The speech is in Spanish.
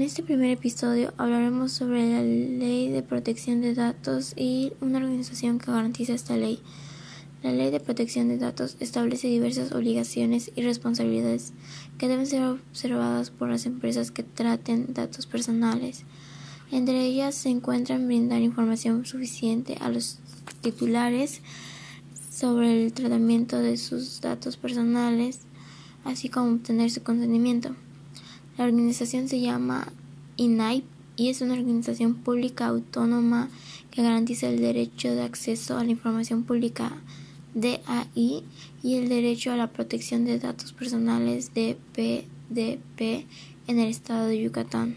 este primer episodio hablaremos sobre la Ley de Protección de Datos y una organización que garantiza esta ley. La Ley de Protección de Datos establece diversas obligaciones y responsabilidades que deben ser observadas por las empresas que traten datos personales. Entre ellas se encuentran brindar información suficiente a los titulares sobre el tratamiento de sus datos personales, así como obtener su consentimiento. La organización se llama INAIP y es una organización pública autónoma que garantiza el derecho de acceso a la información pública DAI y el derecho a la protección de datos personales de PDP en el estado de Yucatán.